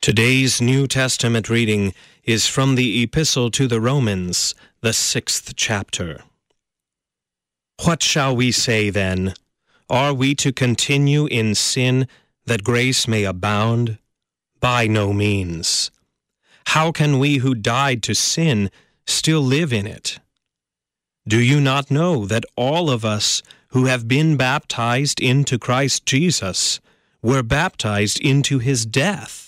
Today's New Testament reading is from the Epistle to the Romans, the sixth chapter. What shall we say then? Are we to continue in sin that grace may abound? By no means. How can we who died to sin still live in it? Do you not know that all of us who have been baptized into Christ Jesus were baptized into his death?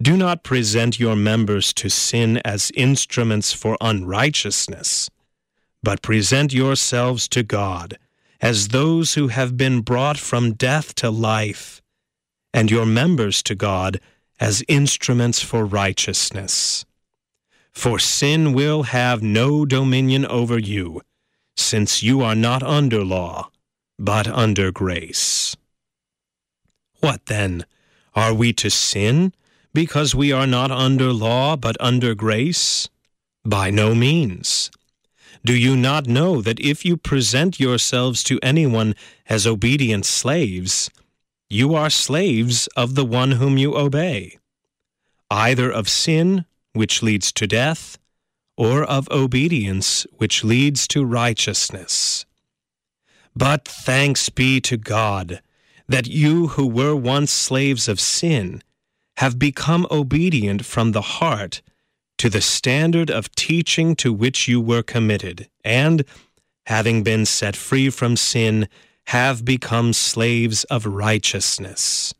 Do not present your members to sin as instruments for unrighteousness, but present yourselves to God as those who have been brought from death to life, and your members to God as instruments for righteousness. For sin will have no dominion over you, since you are not under law, but under grace. What then? Are we to sin? Because we are not under law but under grace? By no means. Do you not know that if you present yourselves to anyone as obedient slaves, you are slaves of the one whom you obey, either of sin, which leads to death, or of obedience, which leads to righteousness? But thanks be to God that you who were once slaves of sin have become obedient from the heart to the standard of teaching to which you were committed, and, having been set free from sin, have become slaves of righteousness.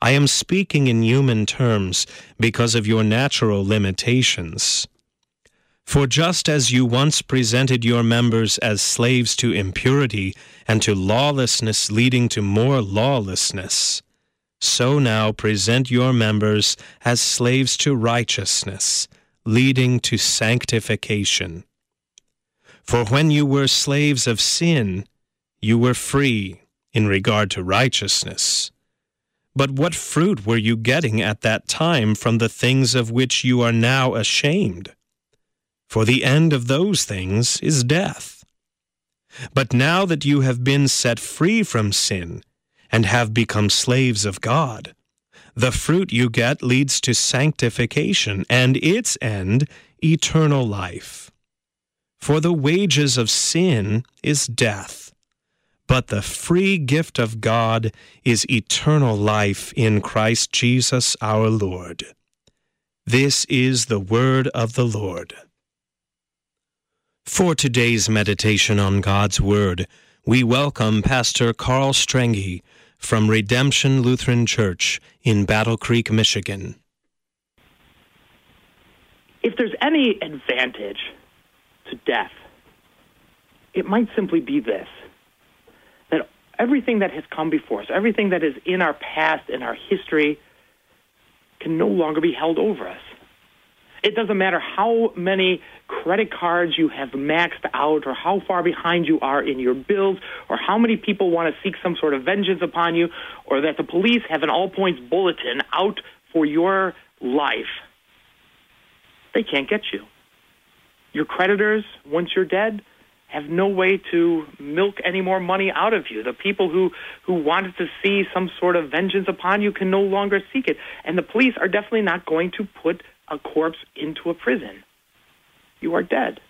I am speaking in human terms because of your natural limitations. For just as you once presented your members as slaves to impurity and to lawlessness leading to more lawlessness, so now present your members as slaves to righteousness, leading to sanctification. For when you were slaves of sin, you were free in regard to righteousness. But what fruit were you getting at that time from the things of which you are now ashamed? For the end of those things is death. But now that you have been set free from sin, and have become slaves of God. The fruit you get leads to sanctification, and its end, eternal life. For the wages of sin is death, but the free gift of God is eternal life in Christ Jesus our Lord. This is the word of the Lord. For today's meditation on God's Word, we welcome Pastor Carl Strenge from Redemption Lutheran Church in Battle Creek, Michigan. If there's any advantage to death, it might simply be this that everything that has come before us, everything that is in our past, and our history, can no longer be held over us. It doesn't matter how many credit cards you have maxed out or how far behind you are in your bills or how many people want to seek some sort of vengeance upon you or that the police have an all points bulletin out for your life. they can't get you. Your creditors, once you're dead, have no way to milk any more money out of you. The people who, who wanted to see some sort of vengeance upon you can no longer seek it. And the police are definitely not going to put a corpse into a prison. You are dead.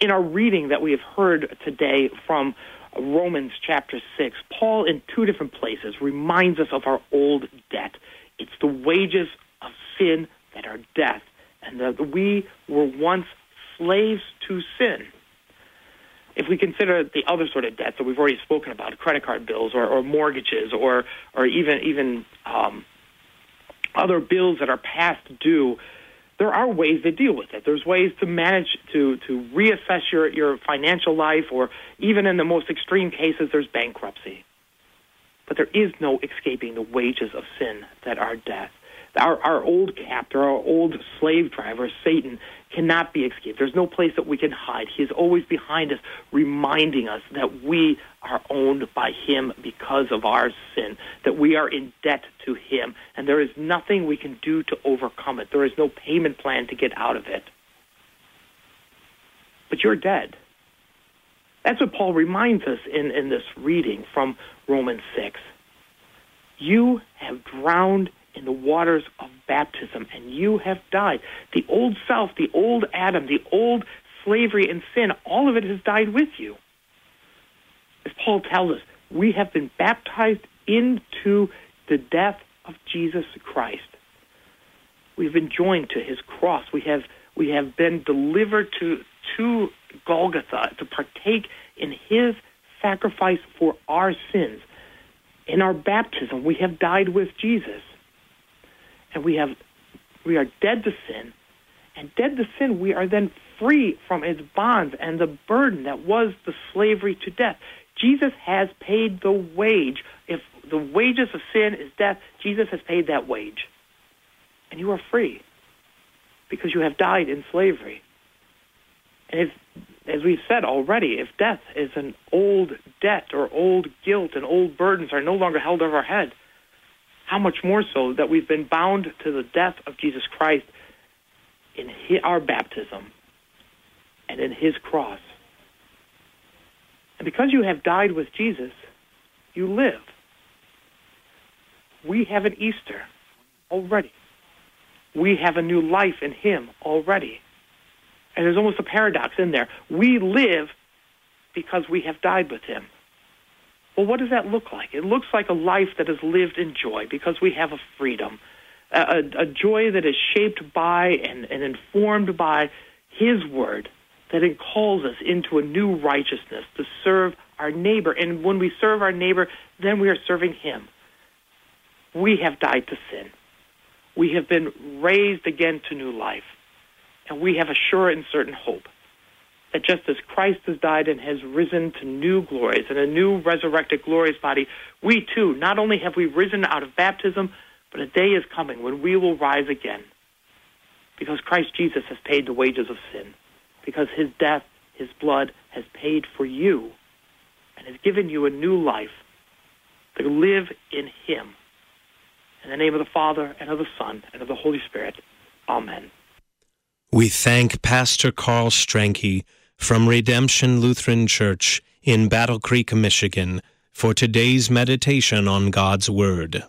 In our reading that we have heard today from Romans chapter 6, Paul, in two different places, reminds us of our old debt. It's the wages of sin that are death, and that we were once slaves to sin if we consider the other sort of debts that we've already spoken about, credit card bills or, or mortgages or or even even um, other bills that are past due, there are ways to deal with it. There's ways to manage to to reassess your your financial life, or even in the most extreme cases, there's bankruptcy. But there is no escaping the wages of sin that are death our, our old captor, our old slave driver, Satan, cannot be escaped. There's no place that we can hide. He is always behind us, reminding us that we are owned by him because of our sin, that we are in debt to him, and there is nothing we can do to overcome it. There is no payment plan to get out of it. But you're dead. That's what Paul reminds us in, in this reading from Romans 6. You have drowned in the waters of baptism, and you have died. The old self, the old Adam, the old slavery and sin, all of it has died with you. As Paul tells us, we have been baptized into the death of Jesus Christ. We've been joined to his cross. We have we have been delivered to to Golgotha to partake in his sacrifice for our sins. In our baptism, we have died with Jesus and we have we are dead to sin, and dead to sin, we are then free from its bonds and the burden that was the slavery to death. Jesus has paid the wage. If the wages of sin is death, Jesus has paid that wage. And you are free because you have died in slavery. And if, as we've said already, if death is an old debt or old guilt and old burdens are no longer held over our head, how much more so that we've been bound to the death of Jesus Christ in his, our baptism and in his cross. And because you have died with Jesus, you live. We have an Easter already. We have a new life in him already. And there's almost a paradox in there. We live because we have died with him. Well, what does that look like? It looks like a life that is lived in joy because we have a freedom, a, a joy that is shaped by and, and informed by His Word, that it calls us into a new righteousness to serve our neighbor. And when we serve our neighbor, then we are serving Him. We have died to sin. We have been raised again to new life. And we have a sure and certain hope that just as Christ has died and has risen to new glories and a new resurrected glorious body, we too, not only have we risen out of baptism, but a day is coming when we will rise again. Because Christ Jesus has paid the wages of sin. Because his death, his blood, has paid for you and has given you a new life to live in him. In the name of the Father, and of the Son, and of the Holy Spirit. Amen. We thank Pastor Carl Stranke from Redemption Lutheran Church in Battle Creek, Michigan, for today's meditation on God's Word.